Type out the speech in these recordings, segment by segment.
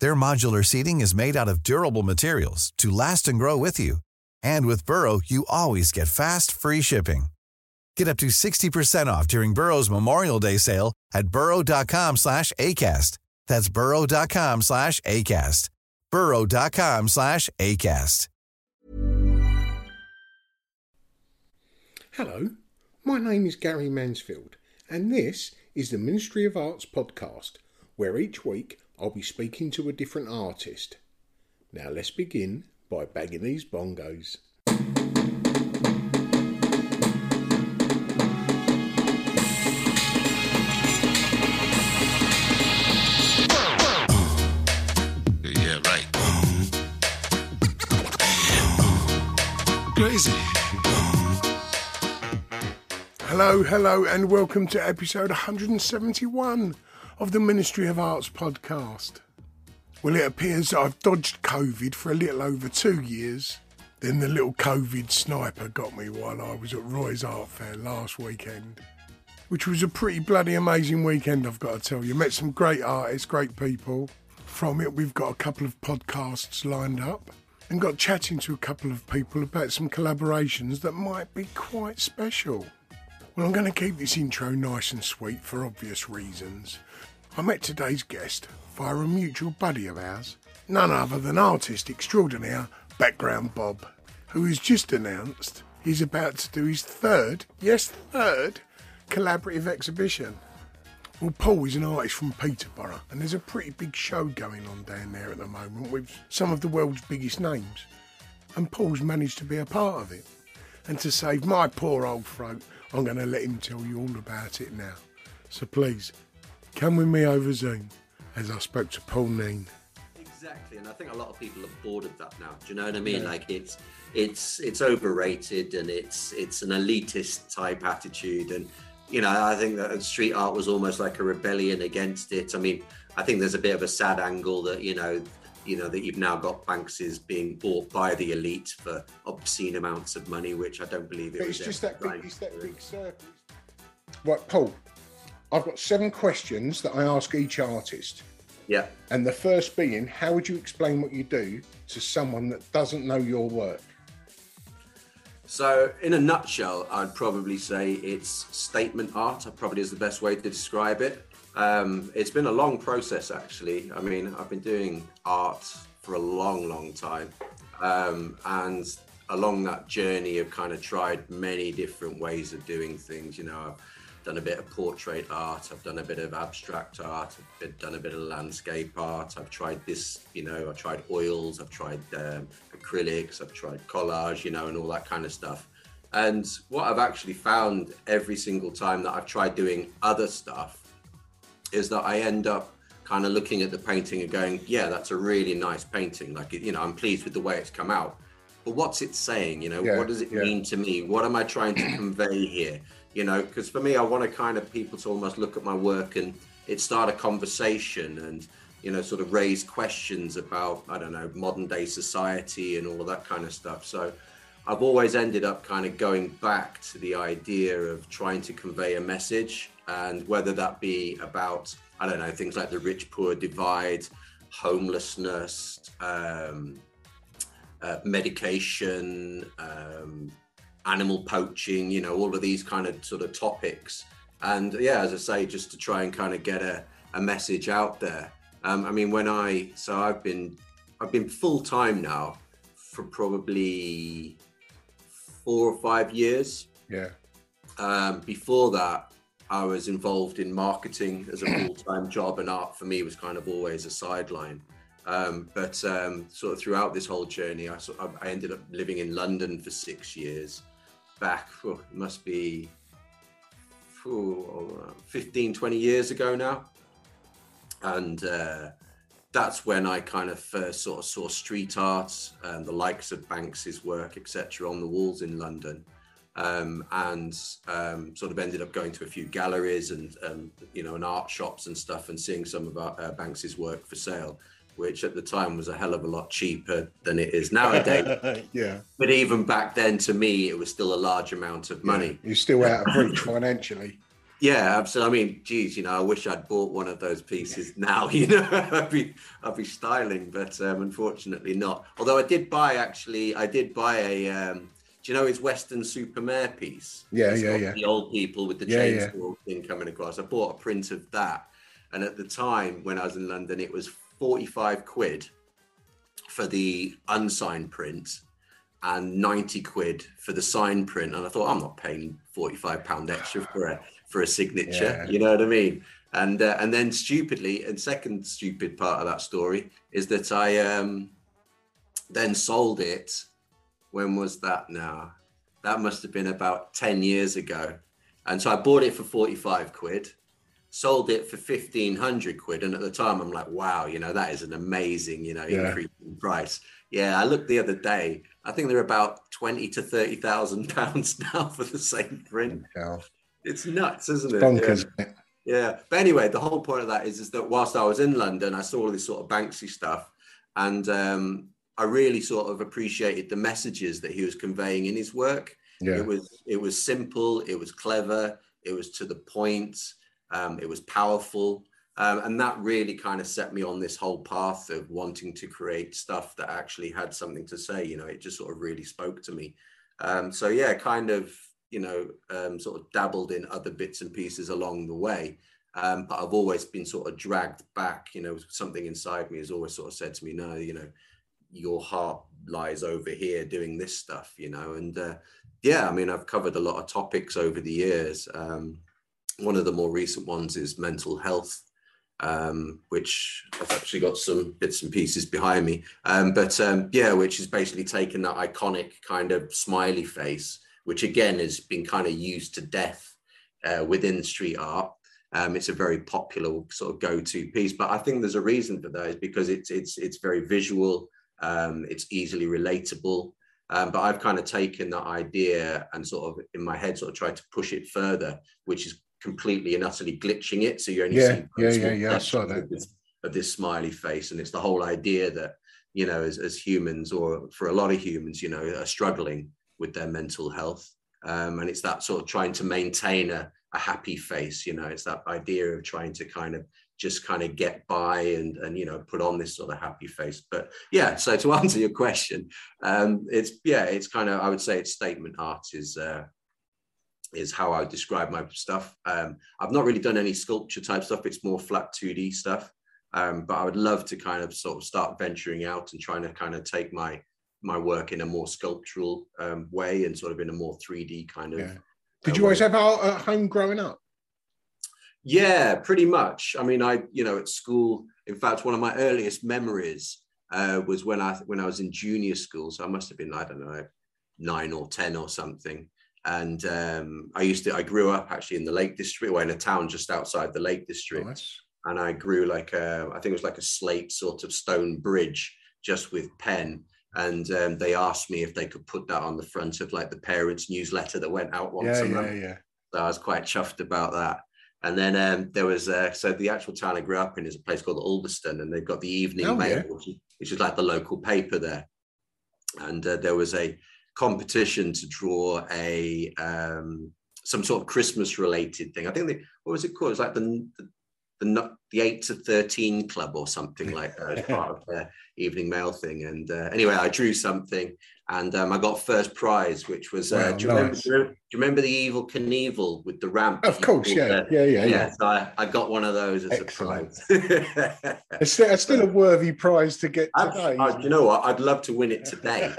Their modular seating is made out of durable materials to last and grow with you. And with Burrow, you always get fast, free shipping. Get up to 60% off during Burrow's Memorial Day sale at burrow.com slash ACAST. That's burrow.com slash ACAST. burrow.com slash ACAST. Hello, my name is Gary Mansfield, and this is the Ministry of Arts podcast, where each week I'll be speaking to a different artist. Now let's begin by bagging these bongos. Yeah, right. Crazy. Hello, hello, and welcome to episode 171 of the Ministry of Arts podcast. Well, it appears that I've dodged COVID for a little over two years. Then the little COVID sniper got me while I was at Roy's Art Fair last weekend, which was a pretty bloody amazing weekend, I've got to tell you. Met some great artists, great people. From it, we've got a couple of podcasts lined up and got chatting to a couple of people about some collaborations that might be quite special. Well, I'm going to keep this intro nice and sweet for obvious reasons. I met today's guest via a mutual buddy of ours, none other than artist extraordinaire Background Bob, who has just announced he's about to do his third, yes, third, collaborative exhibition. Well, Paul is an artist from Peterborough, and there's a pretty big show going on down there at the moment with some of the world's biggest names. And Paul's managed to be a part of it. And to save my poor old throat, I'm going to let him tell you all about it now. So please, come with me over Zoom as I spoke to Paul Neen. Exactly, and I think a lot of people are bored of that now. Do you know what I mean? Like it's it's it's overrated and it's it's an elitist type attitude, and you know I think that street art was almost like a rebellion against it. I mean, I think there's a bit of a sad angle that you know you know that you've now got Banksy's being bought by the elite for obscene amounts of money, which I don't believe it But was it's just that big, it's that big circle. Right, Paul, I've got seven questions that I ask each artist. Yeah. And the first being, how would you explain what you do to someone that doesn't know your work? So, in a nutshell, I'd probably say it's statement art. Probably is the best way to describe it. Um, it's been a long process, actually. I mean, I've been doing art for a long, long time, um, and along that journey, I've kind of tried many different ways of doing things. You know, I've done a bit of portrait art, I've done a bit of abstract art, I've done a bit of landscape art. I've tried this, you know, I've tried oils, I've tried um, acrylics, I've tried collage, you know, and all that kind of stuff. And what I've actually found every single time that I've tried doing other stuff is that I end up kind of looking at the painting and going, yeah, that's a really nice painting. Like, you know, I'm pleased with the way it's come out. But what's it saying? You know, Yeah, what does it yeah. mean to me? What am I trying to convey here? You know, because for me, I want to kind of people to almost look at my work and it start a conversation and, you know, sort of raise questions about, I don't know, modern day society and all of that kind of stuff. So I've always ended up kind of going back to the idea of trying to convey a message and whether that be about, I don't know, things like the rich poor divide, homelessness, um, uh, medication, um, animal poaching, you know, all of these kind of sort of topics. And yeah, as I say, just to try and kind of get a, a message out there. Um, I mean, when I so I've been I've been full time now for probably four or five years. Yeah. Um, before that, I was involved in marketing as a full time job, and art for me was kind of always a sideline. Um, but um, sort of throughout this whole journey, I, sort of, I ended up living in London for six years. Back, oh, it must be oh, 15, 20 years ago now. And uh, that's when I kind of first sort of saw street art and the likes of Banksy's work, etc., on the walls in London. Um, and um, sort of ended up going to a few galleries and um, you know and art shops and stuff and seeing some of our, uh, Banksy's work for sale which at the time was a hell of a lot cheaper than it is nowadays. yeah. But even back then, to me, it was still a large amount of money. Yeah. You're still out of reach financially. Yeah, absolutely. I mean, geez, you know, I wish I'd bought one of those pieces now. You know, I'd be, I'd be styling, but um, unfortunately not. Although I did buy, actually, I did buy a. Um, do you know his Weston-super-Mare piece? Yeah, it's yeah, yeah. The old people with the yeah, chainsaw yeah. thing coming across. I bought a print of that, and at the time when I was in London, it was 45 quid for the unsigned print and 90 quid for the signed print. And I thought, I'm not paying 45 pound extra for a, for a signature. Yeah. You know what I mean? And, uh, and then stupidly, and second stupid part of that story is that I um, then sold it. When was that now? That must have been about 10 years ago. And so I bought it for 45 quid sold it for 1500 quid and at the time i'm like wow you know that is an amazing you know yeah. increase in price yeah i looked the other day i think they're about 20 to 30 thousand pounds now for the same print yeah. it's nuts isn't it bonkers yeah. yeah but anyway the whole point of that is is that whilst i was in london i saw all this sort of banksy stuff and um, i really sort of appreciated the messages that he was conveying in his work yeah. it was it was simple it was clever it was to the point um, it was powerful. Um, and that really kind of set me on this whole path of wanting to create stuff that actually had something to say. You know, it just sort of really spoke to me. Um, so, yeah, kind of, you know, um, sort of dabbled in other bits and pieces along the way. Um, but I've always been sort of dragged back. You know, something inside me has always sort of said to me, no, you know, your heart lies over here doing this stuff, you know. And uh, yeah, I mean, I've covered a lot of topics over the years. Um, one of the more recent ones is mental health, um, which I've actually got some bits and pieces behind me. Um, but um, yeah, which is basically taking that iconic kind of smiley face, which again has been kind of used to death uh, within street art. Um, it's a very popular sort of go-to piece, but I think there's a reason for that is because it's it's it's very visual, um, it's easily relatable. Um, but I've kind of taken that idea and sort of in my head sort of tried to push it further, which is completely and utterly glitching it. So you only yeah, see yeah, yeah, yeah. I saw that. Of this, of this, smiley face, and it's the whole idea that you know, as, as humans, or for a lot of humans, you know, are struggling with their mental health, um, and it's that sort of trying to maintain a, a happy face. You know, it's that idea of trying to kind of just kind of get by and and you know put on this sort of happy face but yeah so to answer your question um it's yeah it's kind of i would say it's statement art is uh is how I describe my stuff. Um, I've not really done any sculpture type stuff. It's more flat 2D stuff. Um, but I would love to kind of sort of start venturing out and trying to kind of take my my work in a more sculptural um, way and sort of in a more 3D kind of. Yeah. Did uh, you always have art at home growing up? Yeah, pretty much. I mean, I you know at school. In fact, one of my earliest memories uh, was when I when I was in junior school. So I must have been I don't know nine or ten or something and um, I used to I grew up actually in the Lake District, or in a town just outside the Lake District, nice. and I grew like a I think it was like a slate sort of stone bridge just with pen. And um, they asked me if they could put that on the front of like the parents' newsletter that went out once yeah, a month. Yeah, yeah. So I was quite chuffed about that. And then um, there was uh, so the actual town I grew up in is a place called Ulverston, and they've got the Evening oh, Mail, yeah. which, is, which, is, like the local paper there. And uh, there was a competition to draw a um, some sort of Christmas related thing. I think they what was it called? It was like the the, the the eight to thirteen club or something like that as part of their evening mail thing. And uh, anyway, I drew something, and um, I got first prize, which was uh, Wow, do, you remember, nice. do you remember the Evel Knievel with the ramp? Of course, yeah, yeah, yeah, yeah. So I, I got one of those as Excellent. a prize. It's still, it's still a worthy prize to get today. I- isn't you know what? I'd love to win it today.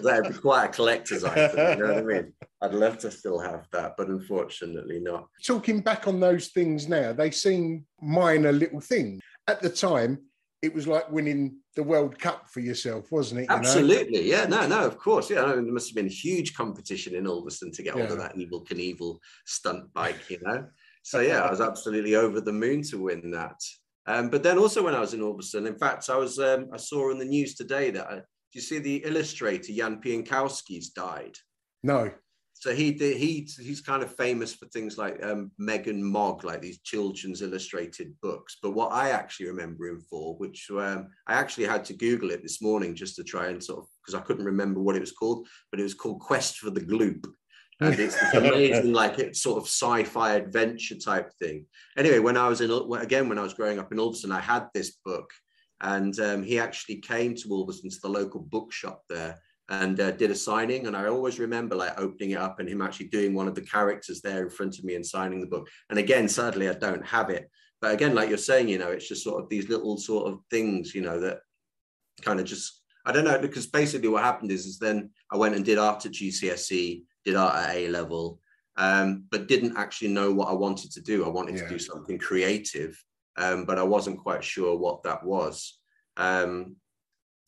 That'd be quite a collector's item. You know what I mean? I'd love to still have that, but unfortunately not. Talking back on those things now, they seem minor little things. At the time, it was like winning the World Cup for yourself, wasn't it? you know? Absolutely. Yeah, no, no, of course. Yeah, I mean, there must have been huge competition in Ulverston to get hold of that Evel Knievel stunt bike, you know? So, yeah, I was absolutely over the moon to win that. Um, but then also when I was in Ulverston, in fact, I was um, I saw in the news today that, uh, do you see the illustrator Jan Pieńkowski's died? No. So he did. He he's kind of famous for things like um, Meg and Mog, like these children's illustrated books. But what I actually remember him for, which um, I actually had to Google it this morning just to try and sort of because I couldn't remember what it was called, but it was called Quest for the Gloop, and it's this amazing, like it's sort of sci-fi adventure type thing. Anyway, when I was in again when I was growing up in Ulverston, I had this book, and um, he actually came to Ulverston to the local bookshop there and uh, did a signing. And I always remember like opening it up and him actually doing one of the characters there in front of me and signing the book. And again, sadly, I don't have it. But again, like you're saying, you know, it's just sort of these little sort of things, you know, that kind of just, I don't know, because basically what happened is, is then I went and did art at GCSE, did art at A level, um, but didn't actually know what I wanted to do. I wanted Yeah. to do something creative, um, but I wasn't quite sure what that was. Um,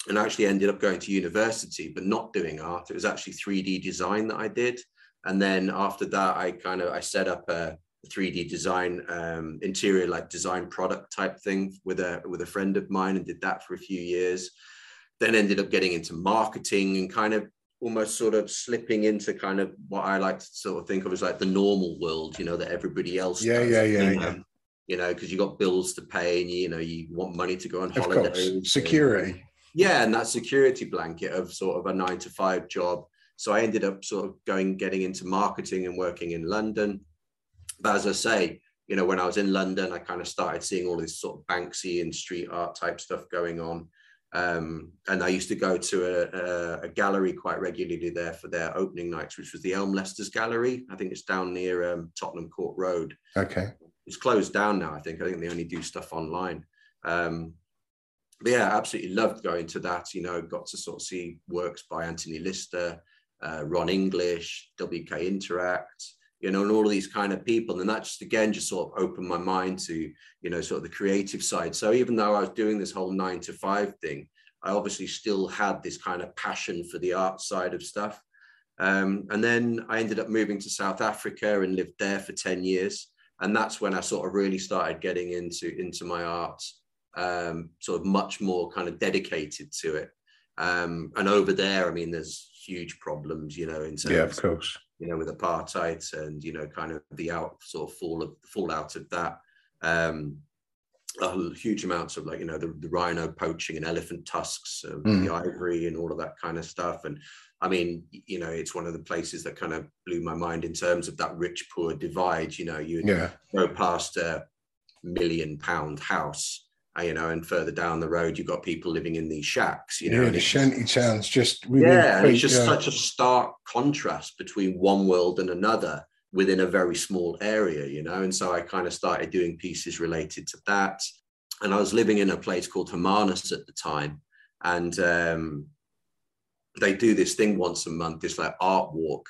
and I actually ended up going to university, but not doing art. It was actually 3D design that I did. And then after that, I kind of I set up a 3D design um, interior like design product type thing with a with a friend of mine and did that for a few years. Then ended up getting into marketing and kind of almost sort of slipping into kind of what I like to sort of think of as like the normal world, you know, that everybody else Yeah, does. yeah, yeah, yeah. You know, because you got bills to pay and you, you know you want money to go on Of holidays. course. and- Security. Yeah and that security blanket of sort of a nine to five job so i ended up sort of going getting into marketing and working in london but as i say you know when i was in london i kind of started seeing all this sort of banksy and street art type stuff going on um, and i used to go to a, a, a gallery quite regularly there for their opening nights which was the Elms Lesters gallery i think it's down near um, tottenham court road Okay. it's closed down now. I think. I think they only do stuff online. Um, but yeah, absolutely loved going to that. You know, got to sort of see works by Anthony Lister, uh, Ron English, WK Interact, you know, and all of these kind of people. And that just again just sort of opened my mind to, you know, sort of the creative side. So even though I was doing this whole nine to five thing, I obviously still had this kind of passion for the art side of stuff. Um, and then I ended up moving to South Africa and lived there for 10 years and that's when I sort of really started getting into into my art, um, sort of much more kind of dedicated to it. Um, and over there, I mean, there's huge problems, you know, in terms, Yeah, of course. you know, with apartheid and you know, kind of the out sort of fall of fallout of that. Um, uh, huge amounts of like you know the, the rhino poaching and elephant tusks, and Mm. the ivory, and all of that kind of stuff. And I mean, you know, it's one of the places that kind of blew my mind in terms of that rich poor divide. You know, you Yeah. go past a million pound house, you know, and further down the road, you've got people living in these shacks. You know, yeah, the shanty towns just yeah, and it's just yeah. such a stark contrast between one world and another within a very small area, you know. And so I kind of started doing pieces related to that. And I was living in a place called Hermanus at the time. And um, they do this thing once a month, this like art walk.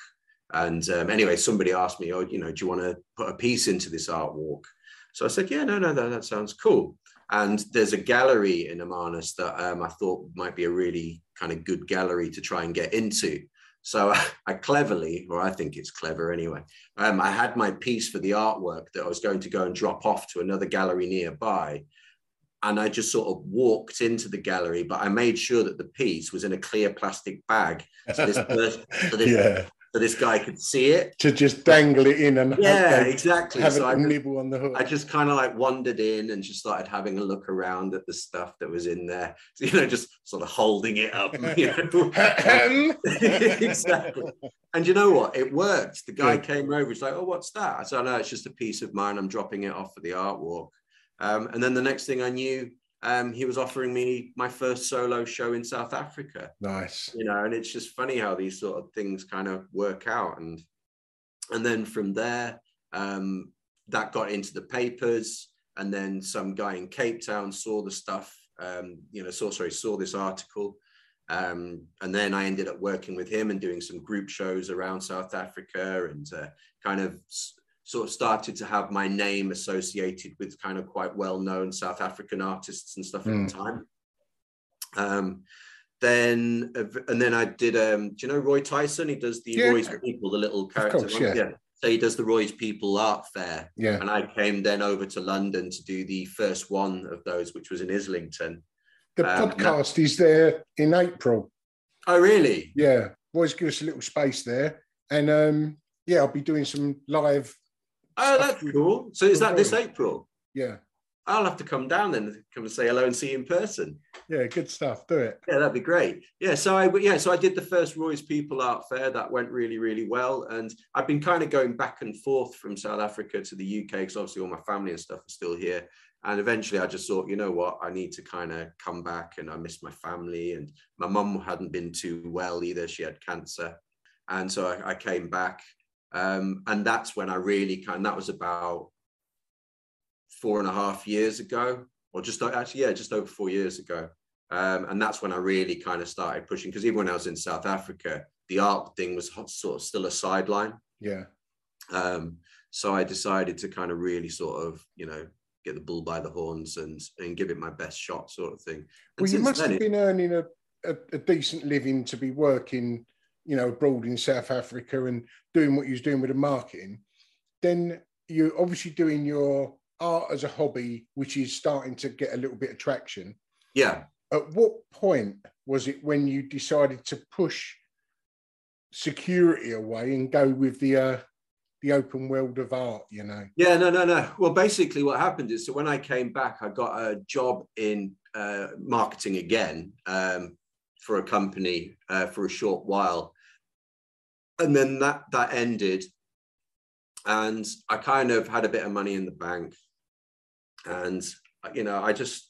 And um, anyway, somebody asked me, oh, you know, do you want to put a piece into this art walk? So I said, yeah, no, no, no, that sounds cool. And there's a gallery in Hermanus that um, I thought might be a really kind of good gallery to try and get into. So I cleverly, or I think it's clever anyway, um, I had my piece for the artwork that I was going to go and drop off to another gallery nearby. And I just sort of walked into the gallery, but I made sure that the piece was in a clear plastic bag. So this, person, so this, yeah. So this guy could see it. To just dangle it in and have Yeah, they- exactly. have So I just- nibble on the hook. I just kind of like wandered in and just started having a look around at the stuff that was in there. So, you know, just sort of holding it up. You know? exactly. And you know what? It worked. The guy Good. came over. He's like, "Oh, what's that?" I said, "No, it's just a piece of mine. I'm dropping it off for the art walk." Um, and then the next thing I knew, um, he was offering me my first solo show in South Africa. Nice. You know, and it's just funny how these sort of things kind of work out. And and then from there, um, that got into the papers. And then some guy in Cape Town saw the stuff, um, you know, saw sorry, saw this article. Um, and then I ended up working with him and doing some group shows around South Africa and uh, kind of sort of started to have my name associated with kind of quite well-known South African artists and stuff mm. at the hmm. time. Um, then and then I did. Um, do you know Roy Tyson? He does the yeah. Roy's People, the little character. Course, yeah. yeah. So he does the Roy's People Art Fair. Yeah. And I came then over to London to do the first one of those, which was in Islington. The um, podcast is there in April. Oh, really? Yeah. Always give us a little space there. And um, yeah, I'll be doing some live Oh, that's cool. So is that this April? Yeah. I'll have to come down then, come and say hello and see you in person. Yeah, good stuff. Do it. Yeah, that'd be great. Yeah, so I yeah, so I did the first Roy's People Art Fair. That went really, really well, and I've been kind of going back and forth from South Africa to the UK because obviously all my family and stuff are still here. And eventually, I just thought, you know what, I need to kind of come back, and I miss my family, and my mum hadn't been too well either; she had cancer, and so I, I came back um, and that's when I really kind that was about four and a half years ago, or just actually, yeah, just over four years ago. Um, and that's when I really kind of started pushing because even when I was in South Africa, the art thing was sort of still a sideline. Yeah. Um, so I decided to kind of really sort of, you know, get the bull by the horns and and give it my best shot, sort of thing. And well, you must have been earning a, a, a decent living to be working you know, abroad in South Africa and doing what you was doing with the marketing, then you're obviously doing your art as a hobby, which is starting to get a little bit of traction. Yeah. At what point was it when you decided to push security away and go with the uh, the open world of art? You know. Yeah, no, no, no. Well, basically, what happened is that when I came back, I got a job in uh, marketing again. Um, for a company uh, for a short while, and then that that ended, and I kind of had a bit of money in the bank, and you know I just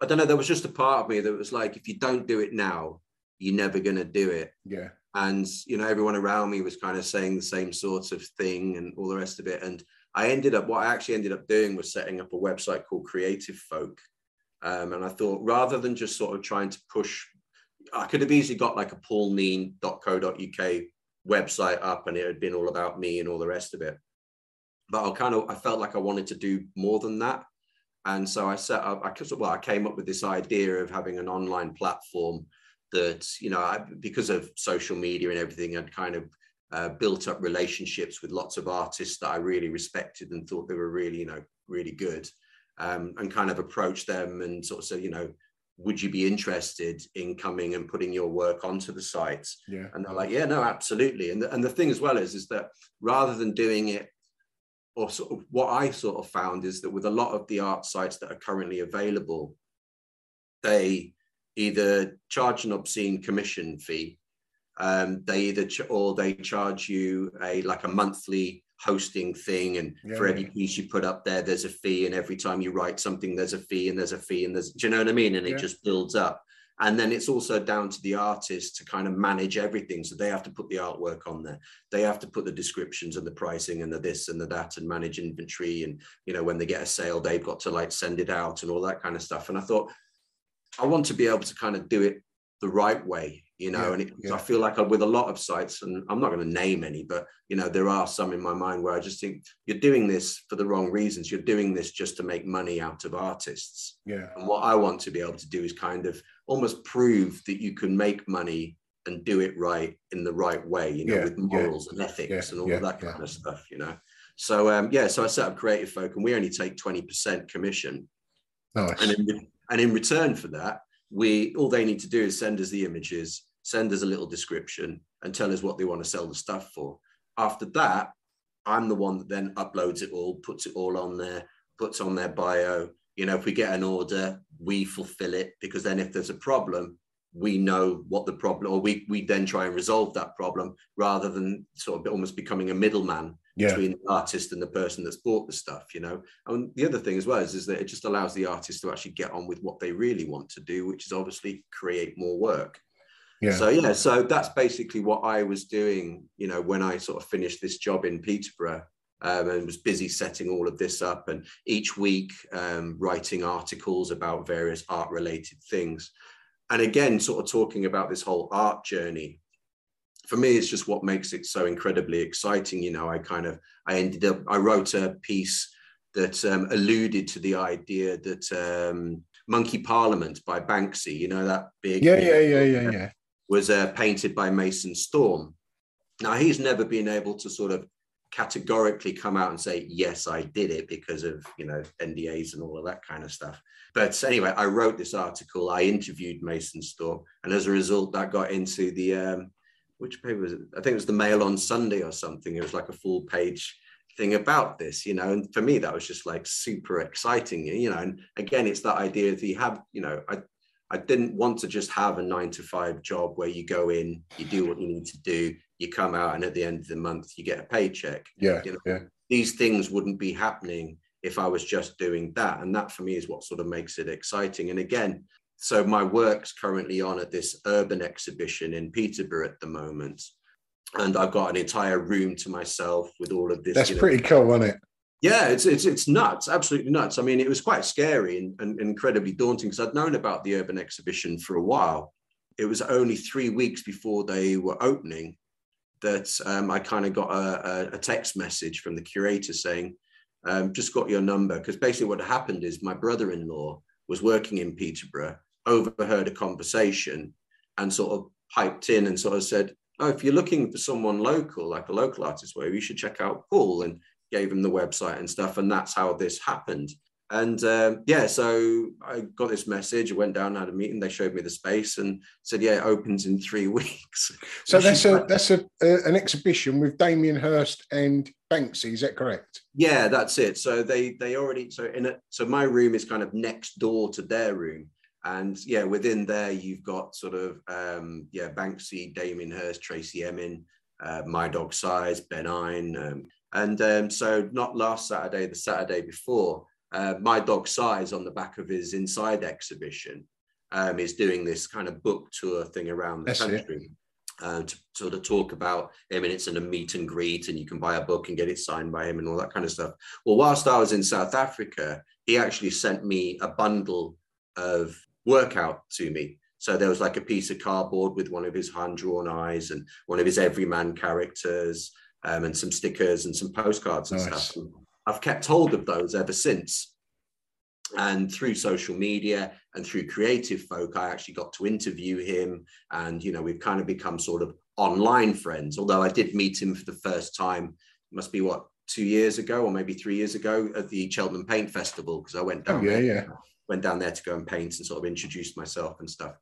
I don't know there was just a part of me that was like if you don't do it now, you're never gonna do it. Yeah. And you know everyone around me was kind of saying the same sorts of thing and all the rest of it, and I ended up what I actually ended up doing was setting up a website called Creative Folk. Um, and I thought rather than just sort of trying to push I could have easily got like a paulneen.co.uk website up and it had been all about me and all the rest of it. But I kind of I felt like I wanted to do more than that. And so I set up, I well, I came up with this idea of having an online platform that, you know, I, because of social media and everything, I'd kind of uh, built up relationships with lots of artists that I really respected and thought they were really, you know, really good. Um, and kind of approached them and sort of said, you know, would you be interested in coming and putting your work onto the site? Yeah. And they're like, yeah, no, absolutely. And the, and the thing as well is, is that rather than doing it, or sort of what I sort of found is that with a lot of the art sites that are currently available, they either charge an obscene commission fee, um, they either ch- or they charge you a like a monthly hosting thing and yeah, for every piece you put up there there's a fee and every time you write something there's a fee and there's a fee and there's do you know what i mean? And it just builds up. And then it's also down to the artist to kind of manage everything. So they have to put the artwork on there. They have to put the descriptions and the pricing and the this and the that and manage inventory and you know when they get a sale they've got to like send it out and all that kind of stuff. And i thought i want to be able to kind of do it the right way you know yeah, and it, yeah. i feel like I, with a lot of sites and i'm not going to name any but you know there are some in my mind where i just think you're doing this for the wrong reasons. You're doing this just to make money out of artists. Yeah. And what i want to be able to do is kind of almost prove that you can make money and do it right in the right way you know yeah, with morals and ethics and all of that kind of stuff you know? So um yeah so i set up creative folk and we only take 20% commission. Nice. and in, and in return for that we all they need to do is send us the images send us a little description and tell us what they want to sell the stuff for. After that, I'm the one that then uploads it all, puts it all on there, puts on their bio. You know, if we get an order, we fulfill it because then if there's a problem, we know what the problem or we we then try and resolve that problem rather than sort of almost becoming a middleman Yeah. between the artist and the person that's bought the stuff you know and the other thing as well is, is that it just allows the artist to actually get on with what they really want to do which is obviously create more work Yeah. so yeah so that's basically what i was doing you know when i sort of finished this job in peterborough um, and was busy setting all of this up and each week um, writing articles about various art related things and again sort of talking about this whole art journey for me it's just what makes it so incredibly exciting you know i kind of i ended up i wrote a piece that um, alluded to the idea that um, monkey parliament by banksy you know that big yeah, yeah, yeah, yeah, yeah. Was uh, painted by Mason Storm. Now he's never been able to sort of categorically come out and say yes, I did it because of you know NDAs and all of that kind of stuff. But anyway, I wrote this article. I interviewed Mason Storm, and as a result, that got into the um, which paper was it? I think it was the Mail on Sunday or something. It was like a full page thing about this, you know. And for me, that was just like super exciting, you know. And again, it's that idea that you have, you know, I I didn't want to just have a nine to five job where you go in, you do what you need to do, you come out, and at the end of the month you get a paycheck. Yeah, You know, yeah. These things wouldn't be happening if I was just doing that, and that for me is what sort of makes it exciting. And again, so my work's currently on at this urban exhibition in Peterborough at the moment, and I've got an entire room to myself with all of this. That's you know, pretty cool, isn't it? Yeah, it's it's it's nuts, absolutely nuts. I mean, it was quite scary and, and incredibly daunting because I'd known about the urban exhibition for a while. It was only three weeks before they were opening that um, I kind of got a, a, text message from the curator saying, um, "Just got your number." Because basically, what happened is my brother-in-law was working in Peterborough, overheard a conversation, and sort of piped in and sort of said, "Oh, if you're looking for someone local, like a local artist, well, you should check out Paul." And gave him the website and stuff, and that's how this happened. And um, yeah, so I got this message. I went down, had a meeting. They showed me the space and said, "Yeah, it opens in three weeks." So that's a that's a, a an exhibition with Damien Hirst and Banksy. Is that correct? Yeah, that's it. So they they already so in it. So my room is kind of next door to their room, and yeah, within there you've got sort of um, yeah Banksy, Damien Hirst, Tracey Emin, uh, My Dog Sighs, Ben Eine, um, and um, so not last Saturday, the Saturday before, uh, My Dog Sighs on the back of his Inside exhibition um, is doing this kind of book tour thing around the That's country. Uh, to sort of talk about him and it's in a meet and greet and you can buy a book and get it signed by him and all that kind of stuff. Well, whilst I was in South Africa, he actually sent me a bundle of workout to me. So there was like a piece of cardboard with one of his hand-drawn eyes and one of his everyman characters, um, and some stickers and some postcards and Nice. stuff. I've kept hold of those ever since. And through social media and through creative folk, I actually got to interview him. And, you know, we've kind of become sort of online friends, although I did meet him for the first time, must be what, two years ago or maybe three years ago at the Cheltenham Paint Festival, because I went Oh down yeah, there yeah. went down there to go and paint and sort of introduced myself and stuff.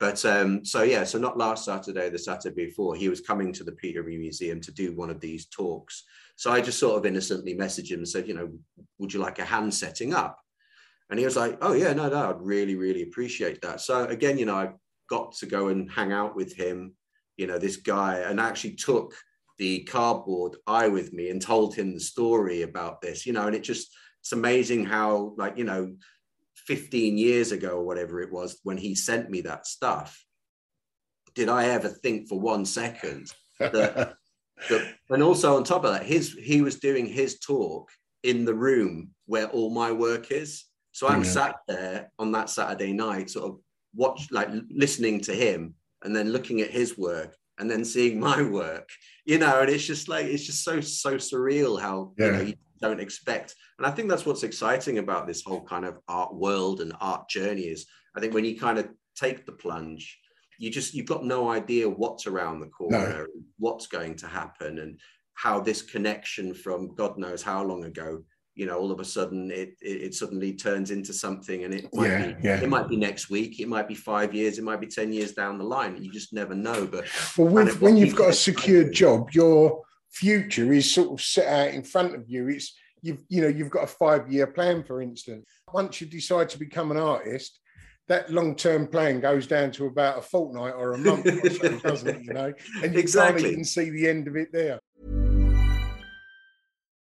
But um, so yeah, so not last Saturday, the Saturday before, he was coming to the Peterborough Museum to do one of these talks. So I just sort of innocently messaged him and said, you know, would you like a hand setting up? And he was like, oh yeah, no, no, I'd really, really appreciate that. So again, you know, I got to go and hang out with him, you know, this guy, and actually took the cardboard eye with me and told him the story about this, you know, and it just it's amazing how like, you know, 15 years ago or whatever it was when he sent me that stuff did i ever think for one second that, that and also on top of that his he was doing his talk in the room where all my work is so i'm Yeah. sat there on that saturday night sort of watch like listening to him and then looking at his work and then seeing my work you know and it's just like it's just so so surreal how you know you don't expect and i think that's what's exciting about this whole kind of art world and art journey is i think when you kind of take the plunge you just you've got no idea what's around the corner what's going to happen and how this connection from god knows how long ago you know all of a sudden it it, it suddenly turns into something and it might Yeah, be yeah. it might be next week it might be five years it might be 10 years down the line you just never know but Well, with, it when you've got a secured job, your future is sort of set out in front of you. It's you've you know you've got a five year plan, for instance. Once you decide to become an artist, that long-term plan goes down to about a fortnight or a month or so, doesn't it? You know, and you Exactly. can't even see the end of it there.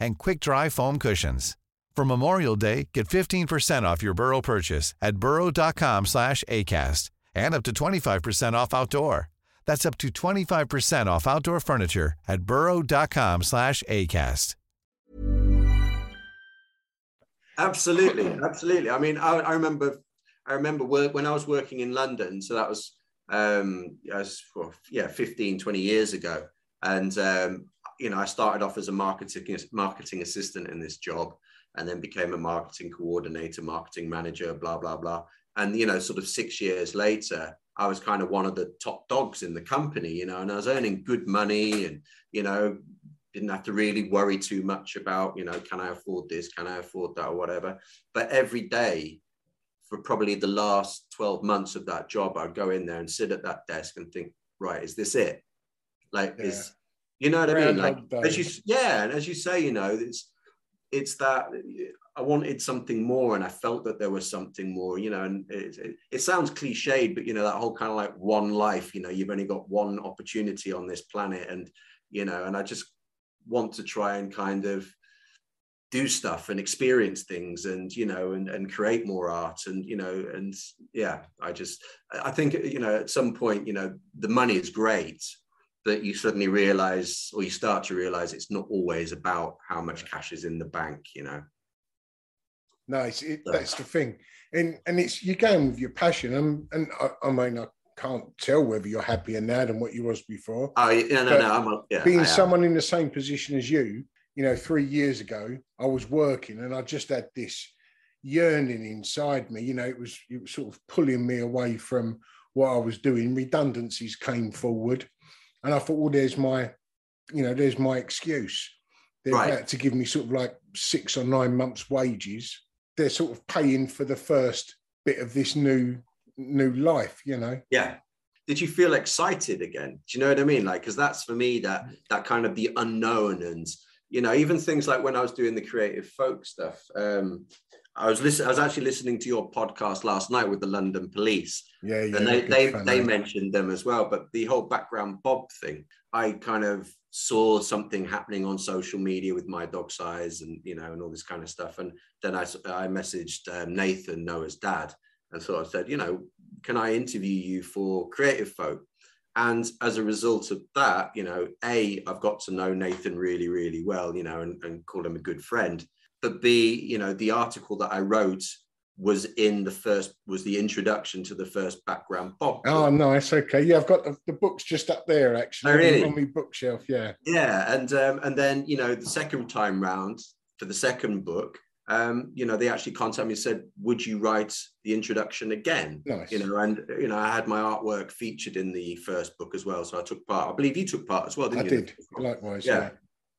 and quick-dry foam cushions. For Memorial Day, get 15% off your Burrow purchase at burrow.com slash ACAST and up to 25% off outdoor. That's up to 25% off outdoor furniture at burrow.com slash ACAST. Absolutely, absolutely. I mean, I, I remember, I remember when I was working in London. So that was, um, as well, yeah, 15, 20 years ago. And um, you know, I started off as a marketing marketing assistant in this job, and then became a marketing coordinator, marketing manager, blah blah blah. And you know, sort of six years later, I was kind of one of the top dogs in the company, you know, and I was earning good money, and you know, didn't have to really worry too much about, you know, can I afford this, can I afford that, or whatever. But every day, for probably the last 12 months of that job, I'd go in there and sit at that desk and think, right, is this it? Like, Yeah. is you know what I mean? Like, Day. as you, yeah, and as you say, you know, it's it's that I wanted something more, and I felt that there was something more, you know. And it, it, it sounds cliched, but you know, that whole kind of like one life, you know, you've only got one opportunity on this planet, and you know, and I just want to try and kind of do stuff and experience things and you know and, and create more art and you know and yeah i just i think you know at some point you know the money is great but you suddenly realize or you start to realize it's not always about how much cash is in the bank you know No, it's, it, that's the thing, and and it's you're going with your passion, and and I, I mean I can't tell whether you're happier now than what you was before. oh no no no i'm a, yeah, Being someone in the same position as you, you know, three years ago, I was working, and I just had this yearning inside me. You know, it was it was sort of pulling me away from what I was doing. Redundancies came forward, and I thought, well, there's my, you know, there's my excuse. They're Right. about to give me sort of like six or nine months' wages. They're sort of paying for the first bit of this new new life, you know. yeah did you feel excited again do you know what i mean like because that's for me that that kind of the unknown and you know even things like when i was doing the creative folk stuff um i was listening i was actually listening to your podcast last night with the london police. Yeah, yeah. and they they, they mentioned them as well but the whole background bob thing i kind of saw something happening on social media with My Dog Sighs and you know and all this kind of stuff. And then I I messaged um, nathan noah's dad and so i said you know can i interview you for creative folk? And as a result of that you know a i've got to know nathan really really well you know and, and call him a good friend but b you know the article that i wrote was in the first was the introduction to the first background bob Oh, nice. Okay. Yeah, I've got the, the books just up there actually Oh, really? on my bookshelf. Yeah. yeah and um, and then you know the second time round for the second book um, you know they actually contacted me and said would you write the introduction again Nice. you know and you know i had my artwork featured in the first book as well so i took part i believe you took part as well didn't you I did. Likewise. Yeah. Yeah.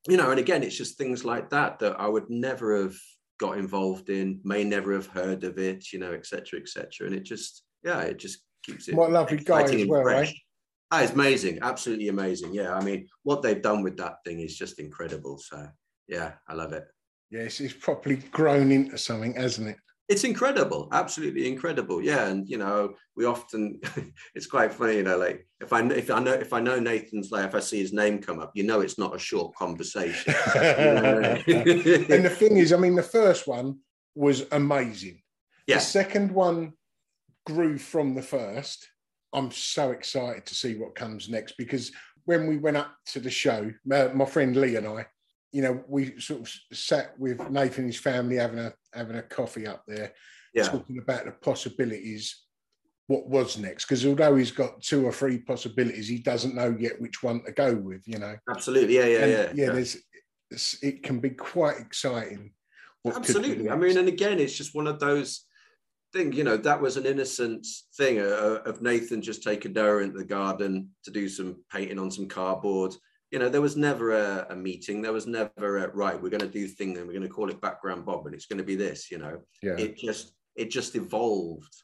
You know and again it's just things like that that i would never have got involved in may never have heard of it you know etc cetera, etc cetera. and it just yeah it just keeps it What a lovely guy as well, eh? Ah, it's amazing absolutely amazing yeah i mean what they've done with that thing is just incredible so yeah i love it Yes, it's properly grown into something, hasn't it? It's incredible absolutely incredible yeah and you know we often it's quite funny you know like if i if i know if i know nathan's like if i see his name come up you know it's not a short conversation and the thing is, I mean, the first one was amazing. yeah The second one grew from the first. I'm so excited to see what comes next because when we went up to the show, my, my friend Lee and I, you know, we sort of sat with Nathan and his family having a having a coffee up there, yeah talking about the possibilities. What was next? Because although he's got two or three possibilities, he doesn't know yet which one to go with. You know, absolutely yeah yeah And, yeah, yeah. There's, it's, it can be quite exciting. what could be absolutely i mean and again it's just one of those think you know that was an innocent thing uh, of Nathan just taking Noah into the garden to do some painting on some cardboard. You know, there was never a, a meeting. There was never a right. We're going to do thing, and we're going to call it background Bob, and it's going to be this. You know, Yeah. it just it just evolved,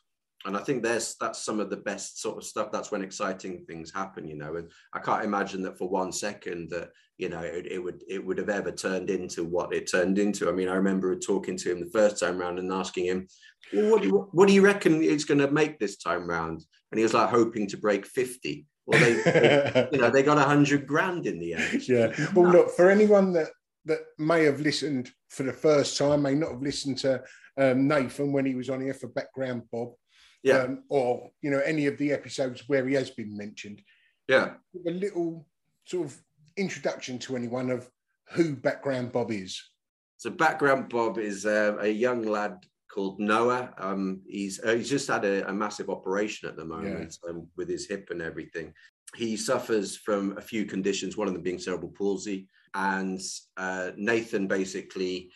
and I think there's that's some of the best sort of stuff. That's when exciting things happen. You know, and I can't imagine that for one second that you know it, it would it would have ever turned into what it turned into. I mean, I remember talking to him the first time round and asking him, well, what do you what do you reckon it's going to make this time round? And he was like hoping to break fifty. Well, they, you know, they got a hundred grand in the end. yeah. Well, look, for anyone that that may have listened for the first time, may not have listened to um, Nathan when he was on here for background Bob, Yeah, um, or you know any of the episodes where he has been mentioned. yeah. A little sort of introduction to anyone of who background Bob is. So background Bob is uh, a young lad called Noah. Um, he's uh, he's just had a, a massive operation at the moment um, with his hip and everything. He suffers from a few conditions, one of them being cerebral palsy. And uh, Nathan basically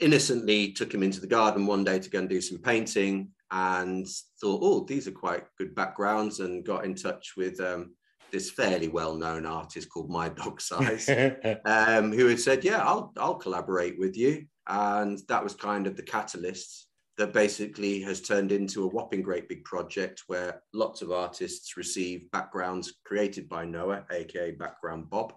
innocently took him into the garden one day to go and do some painting and thought, oh, these are quite good backgrounds, and got in touch with um, this fairly well-known artist called My Dog Sighs um, who had said, "Yeah, I'll I'll collaborate with you," and that was kind of the catalyst that basically has turned into a whopping great big project where lots of artists receive backgrounds created by Noah, aka Background Bob.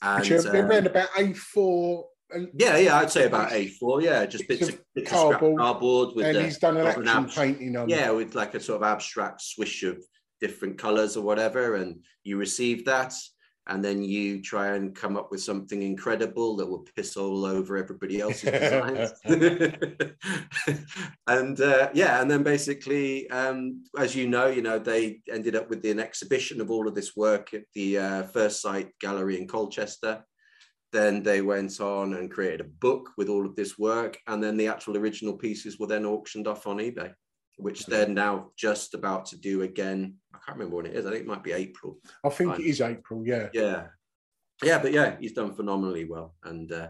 And Which um, around about A4. and- yeah, yeah, I'd say about A4. Yeah, just bits, Bits of, bits of cardboard, cardboard with and the, he's done an action abs- painting on yeah, with like a sort of abstract swish of different colors or whatever, and you receive that, and then you try and come up with something incredible that will piss all over everybody else's designs. and uh, yeah, and then basically, um, as you know, you know they ended up with an exhibition of all of this work at the uh, Firstsite Gallery in Colchester. Then they went on and created a book with all of this work, and then the actual original pieces were then auctioned off on eBay, which they're now just about to do again. I can't remember when it is. I think it might be April. I think it is April, yeah. Yeah, yeah, but yeah, he's done phenomenally well, and uh,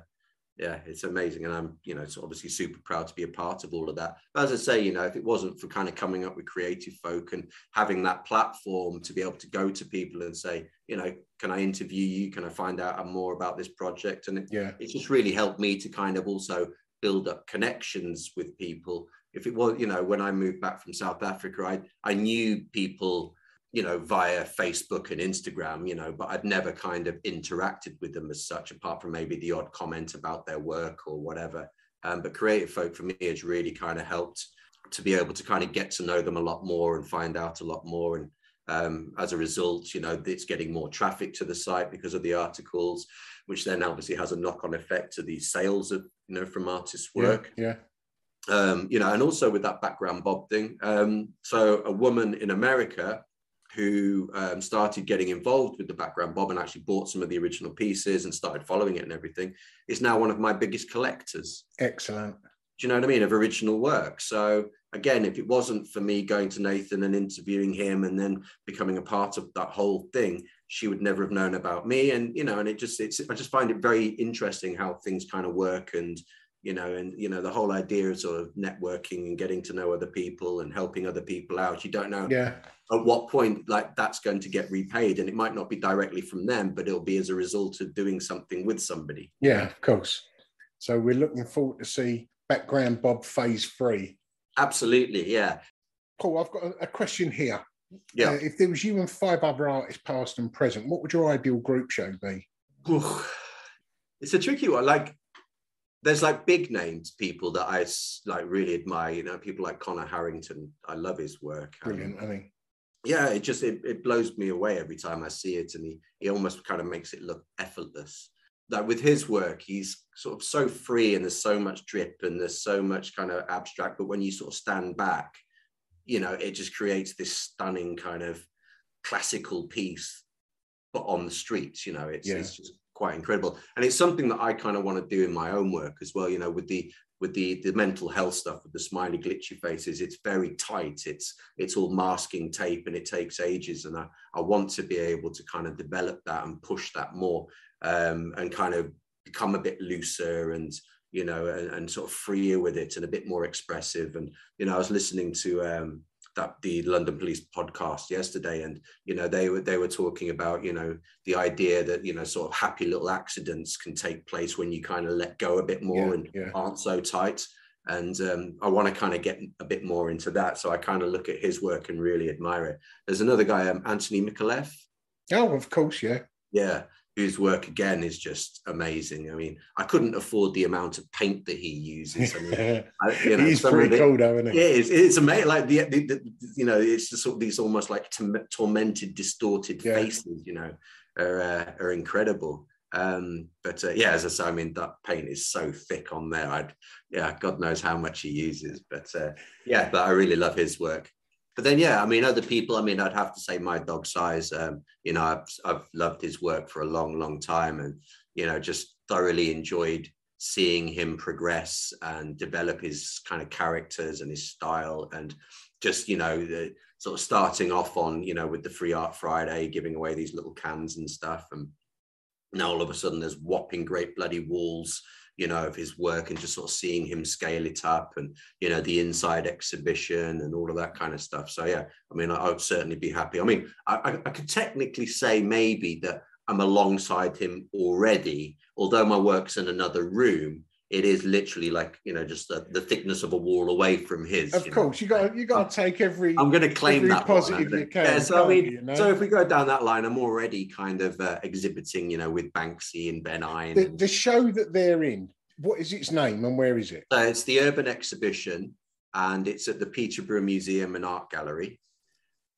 yeah, it's amazing. And I'm, you know, so obviously super proud to be a part of all of that. But as I say, you know, if it wasn't for kind of coming up with creative folk and having that platform to be able to go to people and say, you know, can I interview you? Can I find out more about this project? And it, Yeah. it's just really helped me to kind of also build up connections with people. If it was, you know, when I moved back from South Africa, I I knew people, you know, via Facebook and Instagram, you know, but I'd never kind of interacted with them as such, apart from maybe the odd comment about their work or whatever. Um, but creative folk for me has really kind of helped to be able to kind of get to know them a lot more and find out a lot more. And um, as a result, you know, it's getting more traffic to the site because of the articles, which then obviously has a knock-on effect to the sales of, you know, from artists' work Yeah. Um, you know, and also with that background Bob thing. Um, so a woman in America who um, started getting involved with the background Bob and actually bought some of the original pieces and started following it and everything is now one of my biggest collectors. Excellent. Do you know what I mean? Of original work. So again, if it wasn't for me going to Nathan and interviewing him and then becoming a part of that whole thing, she would never have known about me. And you know, and it just it's I just find it very interesting how things kind of work and you know, and you know, the whole idea of sort of networking and getting to know other people and helping other people out. You don't know Yeah. at what point like that's going to get repaid. And it might not be directly from them, but it'll be as a result of doing something with somebody. Yeah, of course. So we're looking forward to see background Bob phase three. Absolutely, yeah. Paul, I've got a, question here. Yeah. Uh, if there was you and five other artists, past and present, what would your ideal group show be? Oof. it's a tricky one. Like, there's like big names people that I like really admire. You know, people like Conor Harrington. I love his work. Brilliant. I mean, yeah, it just it, it blows me away every time I see it, and he he almost kind of makes it look effortless. Like with his work, he's sort of so free, and there's so much drip, and there's so much kind of abstract. But when you sort of stand back, you know, it just creates this stunning kind of classical piece, but on the streets. You know, it's Yeah. it's just quite incredible, and it's something that I kind of want to do in my own work as well. You know, with the with the the mental health stuff with the smiley glitchy faces it's very tight it's it's all masking tape and it takes ages and i i want to be able to kind of develop that and push that more um and kind of become a bit looser and you know, and, and, sort of freer with it and a bit more expressive. And you know, I was listening to um, that the London Police podcast yesterday, and you know, they were they were talking about you know the idea that you know sort of happy little accidents can take place when you kind of let go a bit more yeah, and yeah. aren't so tight. And um, I want to kind of get a bit more into that. So I kind of look at his work and really admire it. There's another guy, um, Antony Micallef. Oh, of course, yeah. Yeah, whose work again is just amazing. I mean, I couldn't afford the amount of paint that he uses. I mean, I, you know, he's pretty cool, though, isn't he? Yeah, it's, it's amazing. Like the, the, the, you know, it's just sort of these almost like tormented, distorted yeah. faces. You know, are uh, are incredible. Um, but uh, yeah, as I say, I mean that paint is so thick on there. I'd yeah, God knows how much he uses. But uh, yeah, but I really love his work but then yeah i mean other people i mean i'd have to say my dog sighs um, you know I've, I've loved his work for a long long time and you know just thoroughly enjoyed seeing him progress and develop his kind of characters and his style and just you know the sort of starting off on you know with the free art friday giving away these little cans and stuff and now all of a sudden there's whopping great bloody walls you know, of his work and just sort of seeing him scale it up and, you know, the inside exhibition and all of that kind of stuff. So, yeah, I mean, I, I would certainly be happy. I mean, I, I could technically say maybe that I'm alongside him already, although my work's in another room it is literally like you know just the, the thickness of a wall away from his. Of you course, know. you got you got to take every. I'm going to claim that positive you can. Yeah, so I mean, you know? so if we go down that line, I'm already kind of uh, exhibiting, you know, with Banksy and Ben Eine. The, the, show that they're in, what is its name and where is it? Uh, it's the Urban Exhibition, and it's at the Peterborough Museum and Art Gallery,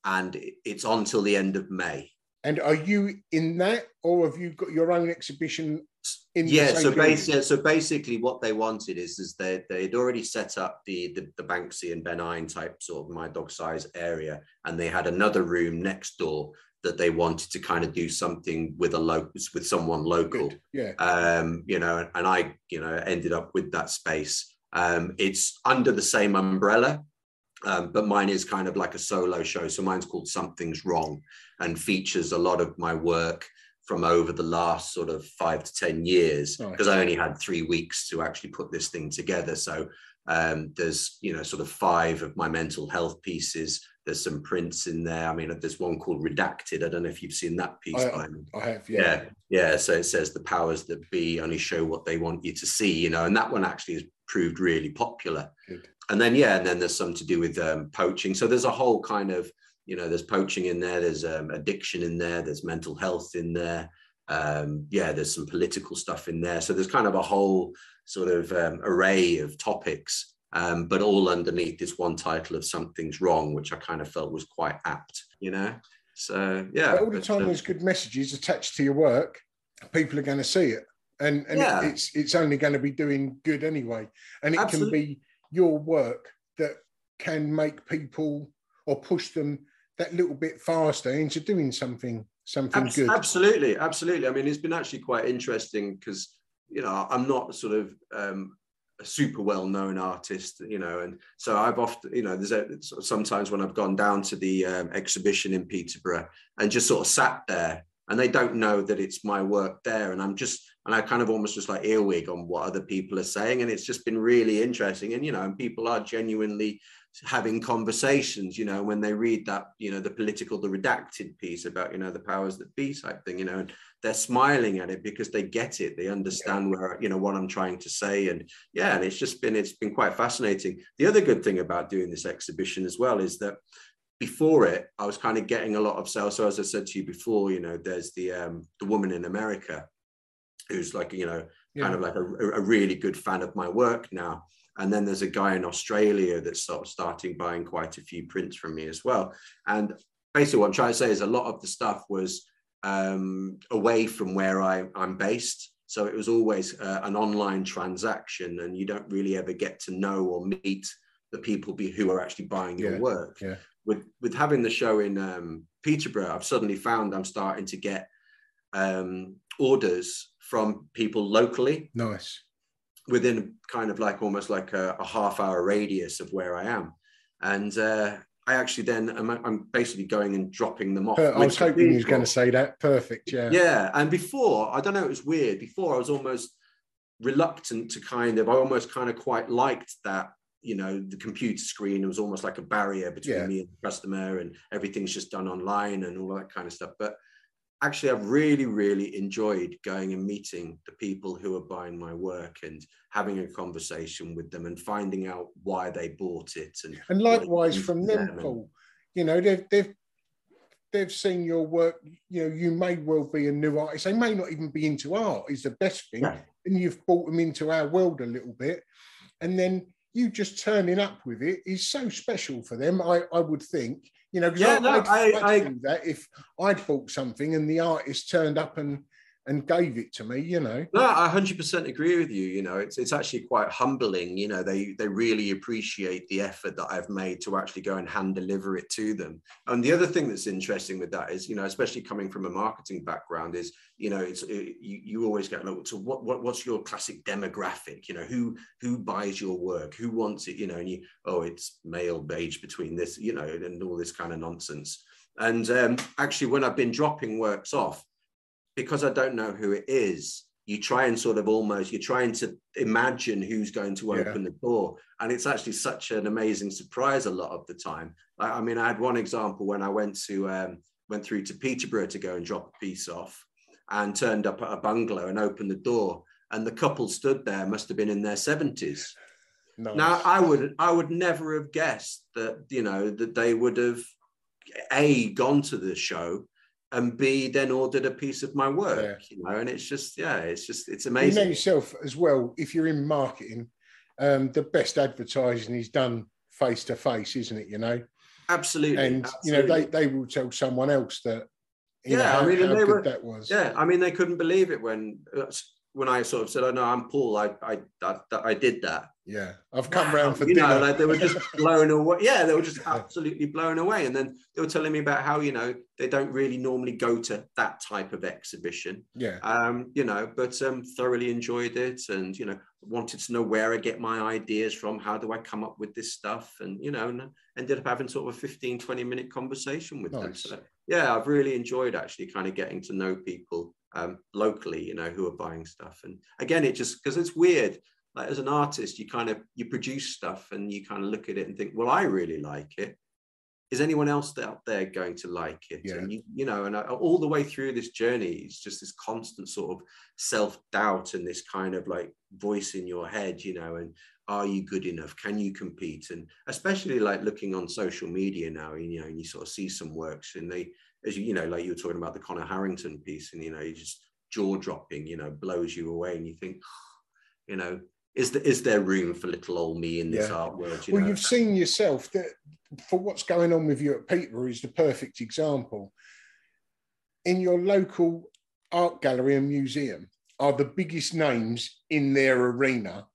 and it's on till the end of May. And are you in that, or have you got your own exhibition yeah so basically so basically what they wanted is is they they'd already set up the, the the banksy and ben Eine type sort of my dog sighs area and they had another room next door that they wanted to kind of do something with a local with someone local. Good. yeah. Um you know and i you know ended up with that space. Um it's under the same umbrella um, but mine is kind of like a solo show so mine's called something's wrong and features a lot of my work from over the last sort of five to 10 years because I only had three weeks to actually put this thing together. So um, there's, you know, sort of five of my mental health pieces. There's some prints in there. I mean, there's one called Redacted. I don't know if you've seen that piece I. I have, yeah. yeah. Yeah. So it says the powers that be only show what they want you to see, you know, and that one actually has proved really popular. Good. And then, yeah, and then there's some to do with um, poaching. So there's a whole kind of you know there's poaching in there there's um, addiction in there there's mental health in there um, yeah there's some political stuff in there so there's kind of a whole sort of um, array of topics um, but all underneath this one title of something's wrong which i kind of felt was quite apt you know so yeah but all the time uh, there's good messages attached to your work people are going to see it and and yeah. it's it's only going to be doing good anyway and it Absolutely. can be your work that can make people or push them that little bit faster into doing something something Abs- good. Absolutely, absolutely. I mean, it's been actually quite interesting because you know I'm not sort of um, a super well known artist, you know, and so I've often, you know, there's a, sometimes when I've gone down to the um, exhibition in Peterborough and just sort of sat there, and they don't know that it's my work there, and I'm just and I kind of almost just like earwig on what other people are saying, and it's just been really interesting, and you know, and people are genuinely having conversations, you know, when they read that, you know, the political, the redacted piece about, you know, the powers that be type thing, you know, and they're smiling at it because they get it. They understand where, you know, what I'm trying to say. And yeah, and it's just been, it's been quite fascinating. The other good thing about doing this exhibition as well is that before it, I was kind of getting a lot of sales. So as I said to you before, you know, there's the um, the woman in America who's like, you know, kind of like a, a really good fan of my work now and then there's a guy in Australia that's sort of starting buying quite a few prints from me as well. And basically, what I'm trying to say is a lot of the stuff was um, away from where I, I'm based. So it was always uh, an online transaction, and you don't really ever get to know or meet the people be, who are actually buying your yeah, work. Yeah. With with having the show in um, Peterborough, I've suddenly found I'm starting to get um, orders from people locally. Nice within kind of like almost like a, a half hour radius of where I am. And uh, I actually then I'm, I'm, basically going and dropping them off. I was hoping you was going to say that. Perfect. Yeah. Yeah. And before, I don't know, it was weird. Before I was almost reluctant to kind of, I almost kind of quite liked that, you know, the computer screen was almost like a barrier between Yeah. me and the customer and everything's just done online and all that kind of stuff. But actually, I've really, really enjoyed going and meeting the people who are buying my work and having a conversation with them and finding out why they bought it. And, And likewise from them, Paul. You know, they've they've they've seen your work. You know, you may well be a new artist. They may not even be into art. Is the best thing. Yeah. And you've brought them into our world a little bit, and then you just turning up with it is so special for them. I I would think. You know, Yeah, I, no, I'd, I- I'd I- do that if I'd bought something and the artist turned up and and gave it to me. You know. No, I hundred percent agree with you. You know, it's it's actually quite humbling. You know, they they really appreciate the effort that I've made to actually go and hand deliver it to them. And the other thing that's interesting with that is, you know, especially coming from a marketing background, is you know, it's it, you you always get look. So what what what's your classic demographic? You know, who who buys your work? Who wants it? You know, and you oh, it's male age between this, you know, and all this kind of nonsense. And um, actually, when I've been dropping works off because I don't know who it is, you try and sort of almost you're trying to imagine who's going to Yeah. open the door, and it's actually such an amazing surprise a lot of the time. I, I mean, I had one example when I went to um, went through to Peterborough to go and drop a piece off, and turned up at a bungalow and opened the door, and the couple stood there must have been in their seventies. Nice. Now I would I would never have guessed that you know that they would have a gone to the show and b then ordered a piece of my work you know and it's just yeah it's just it's amazing. you know yourself as well. If you're in marketing, um, the best advertising is done face to face, isn't it? You know, absolutely and you know they, they will tell someone else that. You Yeah, know, I mean, how they good were- that was. yeah i mean they couldn't believe it when when i sort of said oh no i'm paul i i i, I did that yeah. I've come round for you dinner. know, like they were just blown away. Yeah, they were just absolutely blown away. And then they were telling me about how, you know, they don't really normally go to that type of exhibition. yeah, Um, you know, but um thoroughly enjoyed it and you know, wanted to know where I get my ideas from, how do I come up with this stuff? And you know, and ended up having sort of a 15, 20 minute conversation with them. So yeah, I've really enjoyed actually kind of getting to know people um locally, you know, who are buying stuff. And again, it just because it's weird like as an artist you kind of you produce stuff and you kind of look at it and think well i really like it. Is anyone else out there going to like it? Yeah. and you, you know and I, all the way through this journey it's just this constant sort of self-doubt and this kind of like voice in your head you know and are you good enough? Can you compete? And especially like looking on social media now you know and you sort of see some works and they as you you know like you were talking about the conor harrington piece and you know you just jaw dropping you know blows you away and you think you know is there is there room for little old me in this Yeah. art world you well, know you've seen yourself that for what's going on with you at Peterborough is the perfect example. In your local art gallery and museum are the biggest names in their arena.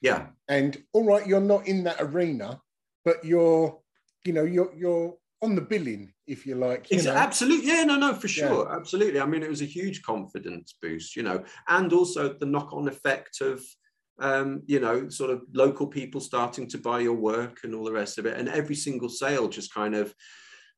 yeah And all right, you're not in that arena, but you're, you know, you're you're on the billing, if you like. You absolutely, yeah, no, no, for Yeah. sure, absolutely. I mean, it was a huge confidence boost, you know, and also the knock-on effect of, um, you know, sort of local people starting to buy your work and all the rest of it, and every single sale just kind of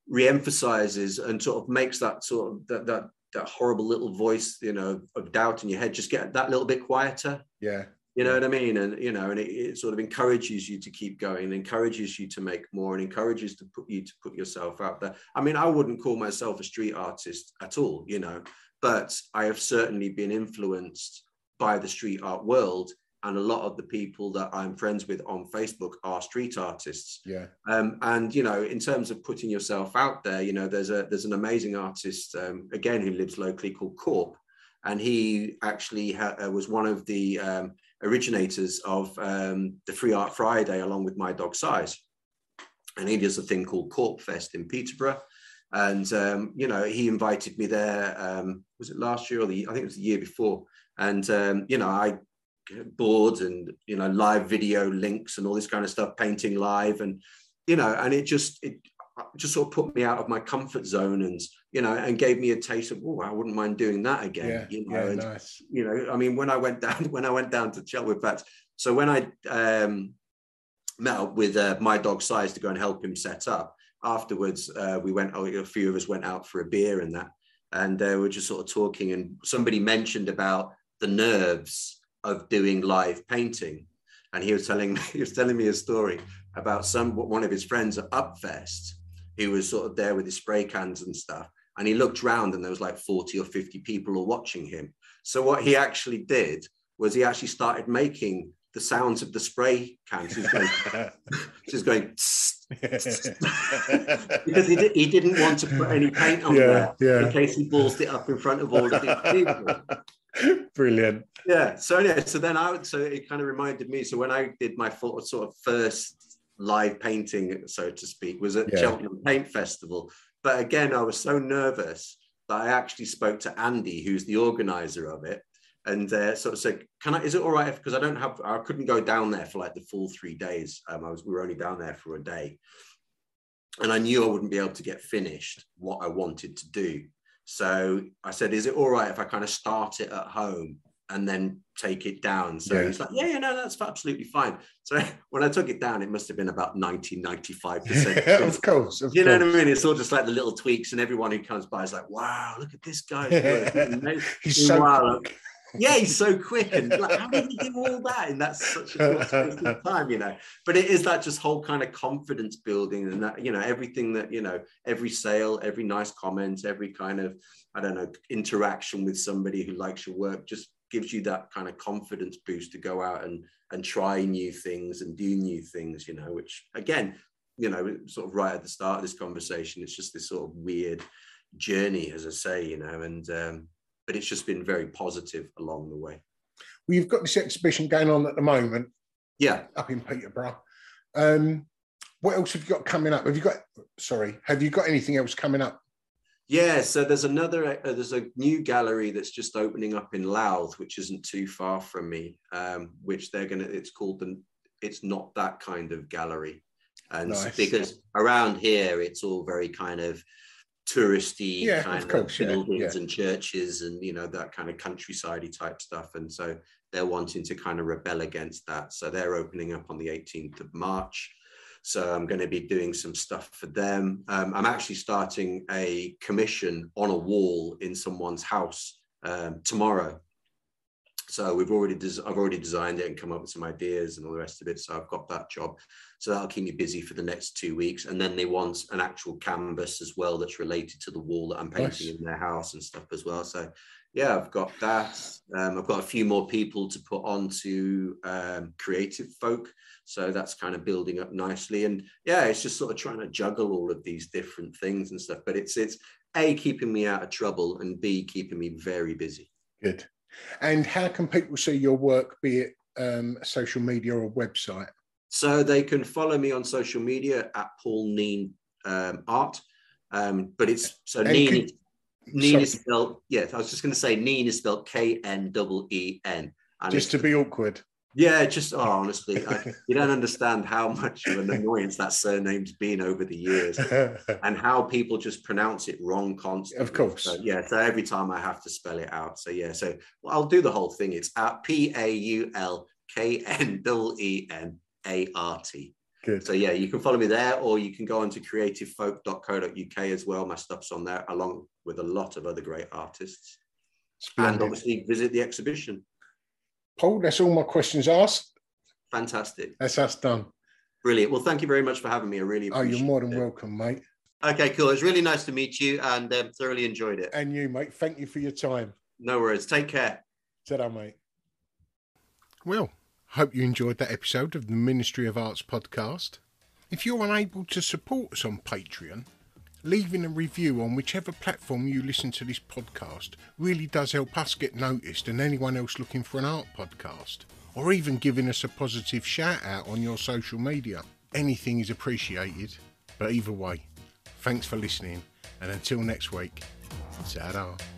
re-emphasizes and sort of makes that sort of that that that horrible little voice, you know, of doubt in your head just get that little bit quieter. yeah. You know what I mean? And you know, and it, it sort of encourages you to keep going, encourages you to make more, and encourages to put you to put yourself out there. I mean, I wouldn't call myself a street artist at all, you know, but I have certainly been influenced by the street art world, and a lot of the people that I'm friends with on Facebook are street artists. Yeah. Um, and you know, in terms of putting yourself out there, you know, there's a there's an amazing artist um, again who lives locally called Corp, and he actually ha- uh, was one of the um, originators of um, the Free Art Friday, along with My Dog Sighs, and he does a thing called Corp Fest in Peterborough. And um, you know, he invited me there. Um, was it last year or the? I think it was the year before. And um, you know, I boards and you know live video links and all this kind of stuff painting live and you know and it just it just sort of put me out of my comfort zone and you know and gave me a taste of oh i wouldn't mind doing that again Yeah. you know Yeah. and, Nice. you know i mean when i went down when i went down to Cheltenham in fact so when i um met up with uh, my dog sighs to go and help him set up afterwards uh, we went oh, a few of us went out for a beer and that and uh, we we're just sort of talking and somebody mentioned about the nerves of doing live painting. And he was telling me, he was telling me a story about some one of his friends at Upfest who was sort of there with his spray cans and stuff. And he looked round and there was like 40 or 50 people all watching him. So what he actually did was he actually started making the sounds of the spray cans. He's going, just going because he, did, he didn't want to put any paint on Yeah, there yeah. in case he ballsed it up in front of all of these people. Brilliant. Yeah. So yeah. So then I would. So it kind of reminded me. So when I did my fo- sort of first live painting, so to speak, was at Yeah. Cheltenham Paint Festival. But again, I was so nervous that I actually spoke to Andy, who's the organizer of it, and uh, sort of said, "Can I? Is it all right? Because I don't have. I couldn't go down there for like the full three days. Um, I was. We were only down there for a day." and I knew I wouldn't be able to get finished what I wanted to do. So I said, "Is it all right if I kind of start it at home and then take it down?" So Yeah. he's like, "Yeah, yeah, no, that's absolutely fine." So when I took it down, it must have been about 90, 95 percent. of course. Of You know what I mean? It's all just like the little tweaks, and everyone who comes by is like, "Wow, look at this guy!" He's so quick. Yeah, he's so quick and like, how did he do all that in that such a short space of time, you know? But it is that just whole kind of confidence building and that, you know, everything that, you know, every sale, every nice comment, every kind of, I don't know, interaction with somebody who likes your work just gives you that kind of confidence boost to go out and and try new things and do new things, you know, which again, you know, sort of right at the start of this conversation, it's just this sort of weird journey, as I say, you know, and um, but it's just been very positive along the way. Well, you've got this exhibition going on at the moment Yeah. up in Peterborough. Um, what else have you got coming up? Have you got, sorry, have you got anything else coming up? Yeah, so there's another, uh, there's a new gallery that's just opening up in Louth, which isn't too far from me, um, which they're gonna, it's called the, it's not that kind of gallery. And Nice. because around here, it's all very kind of touristy Yeah, kind of, course, yeah, buildings yeah. and churches and, you know, that kind of countryside type stuff. And so they're wanting to kind of rebel against that. So they're opening up on the 18th of March. So I'm going to be doing some stuff for them. Um, I'm actually starting a commission on a wall in someone's house um, tomorrow. So we've already, des- I've already designed it and come up with some ideas and all the rest of it. So I've got that job. So that'll keep me busy for the next two weeks. And then they want an actual canvas as well that's related to the wall that I'm painting Nice. in their house and stuff as well. So yeah, I've got that. Um, I've got a few more people to put onto um, creative folk. So that's kind of building up nicely. And yeah, it's just sort of trying to juggle all of these different things and stuff. But it's it's A, keeping me out of trouble and B, keeping me very busy. Good. And how can people see your work, be it um, social media or website? So they can follow me on social media at Paul Kneen um, Art. Um, but it's so And Kneen, could- Kneen sorry. is spelled, yeah, I was just going to say Kneen is spelled K N E E N. Just to be awkward. Yeah, just oh, honestly, I, you don't understand how much of an annoyance that surname's been over the years, and how people just pronounce it wrong constantly. Of course. So, yeah. So every time I have to spell it out. So yeah. So well, I'll do the whole thing. It's at P A U L K N E N A R T. Good. So yeah, you can follow me there, or you can go on to creativefolk.co.uk as well. My stuff's on there, along with a lot of other great artists, and obviously visit the exhibition. Paul, that's all my questions asked. Fantastic. That's us done. Brilliant. Well, thank you very much for having me. I really Oh, you're more than it. welcome, mate. Okay, cool. It was really nice to meet you and um, thoroughly enjoyed it. And you, mate. Thank you for your time. No worries. Take care. Ta-da, mate. Well, hope you enjoyed that episode of the Ministry of Arts podcast. If you're unable to support us on Patreon, leaving a review on whichever platform you listen to this podcast really does help us get noticed and anyone else looking for an art podcast, or even giving us a positive shout out on your social media. Anything is appreciated, but either way, thanks for listening, and until next week, ta